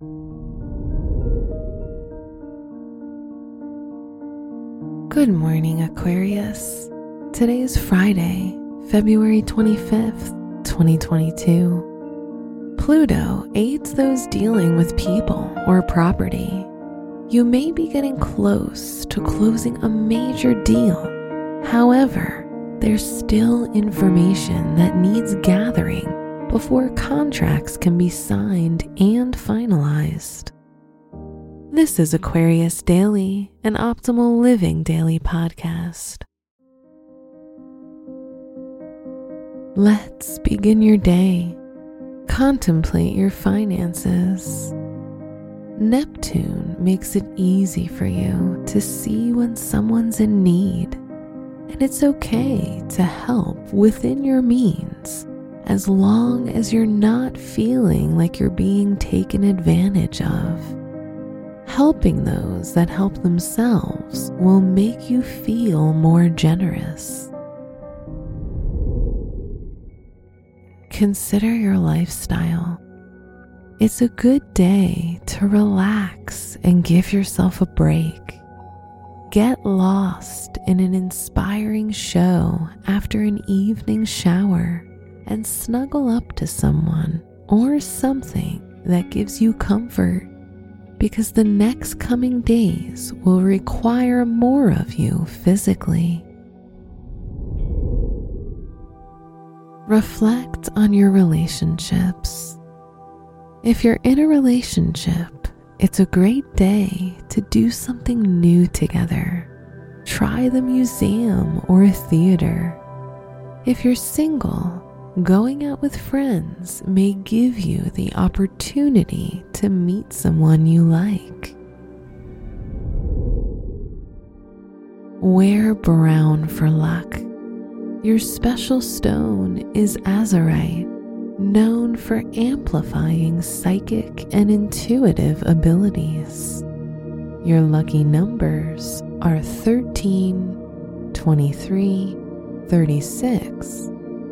Good morning, Aquarius. Today is Friday, February 25th, 2022. Pluto aids those dealing with people or property. You may be getting close to closing a major deal. However, there's still information that needs gathering before contracts can be signed and finalized. This is Aquarius Daily, an optimal living daily podcast. Let's begin your day. Contemplate your finances. Neptune makes it easy for you to see when someone's in need, and it's okay to help within your means as long as you're not feeling like you're being taken advantage of. Helping those that help themselves will make you feel more generous. Consider your lifestyle. It's a good day to relax and give yourself a break. Get lost in an inspiring show after an evening shower and snuggle up to someone or something that gives you comfort because the next coming days will require more of you physically. Reflect on your relationships. If you're in a relationship, it's a great day to do something new together. Try the museum or a theater. If you're single, going out with friends may give you the opportunity to meet someone you like. Wear brown for luck. Your special stone is azurite, known for amplifying psychic and intuitive abilities. Your lucky numbers are 13, 23, 36,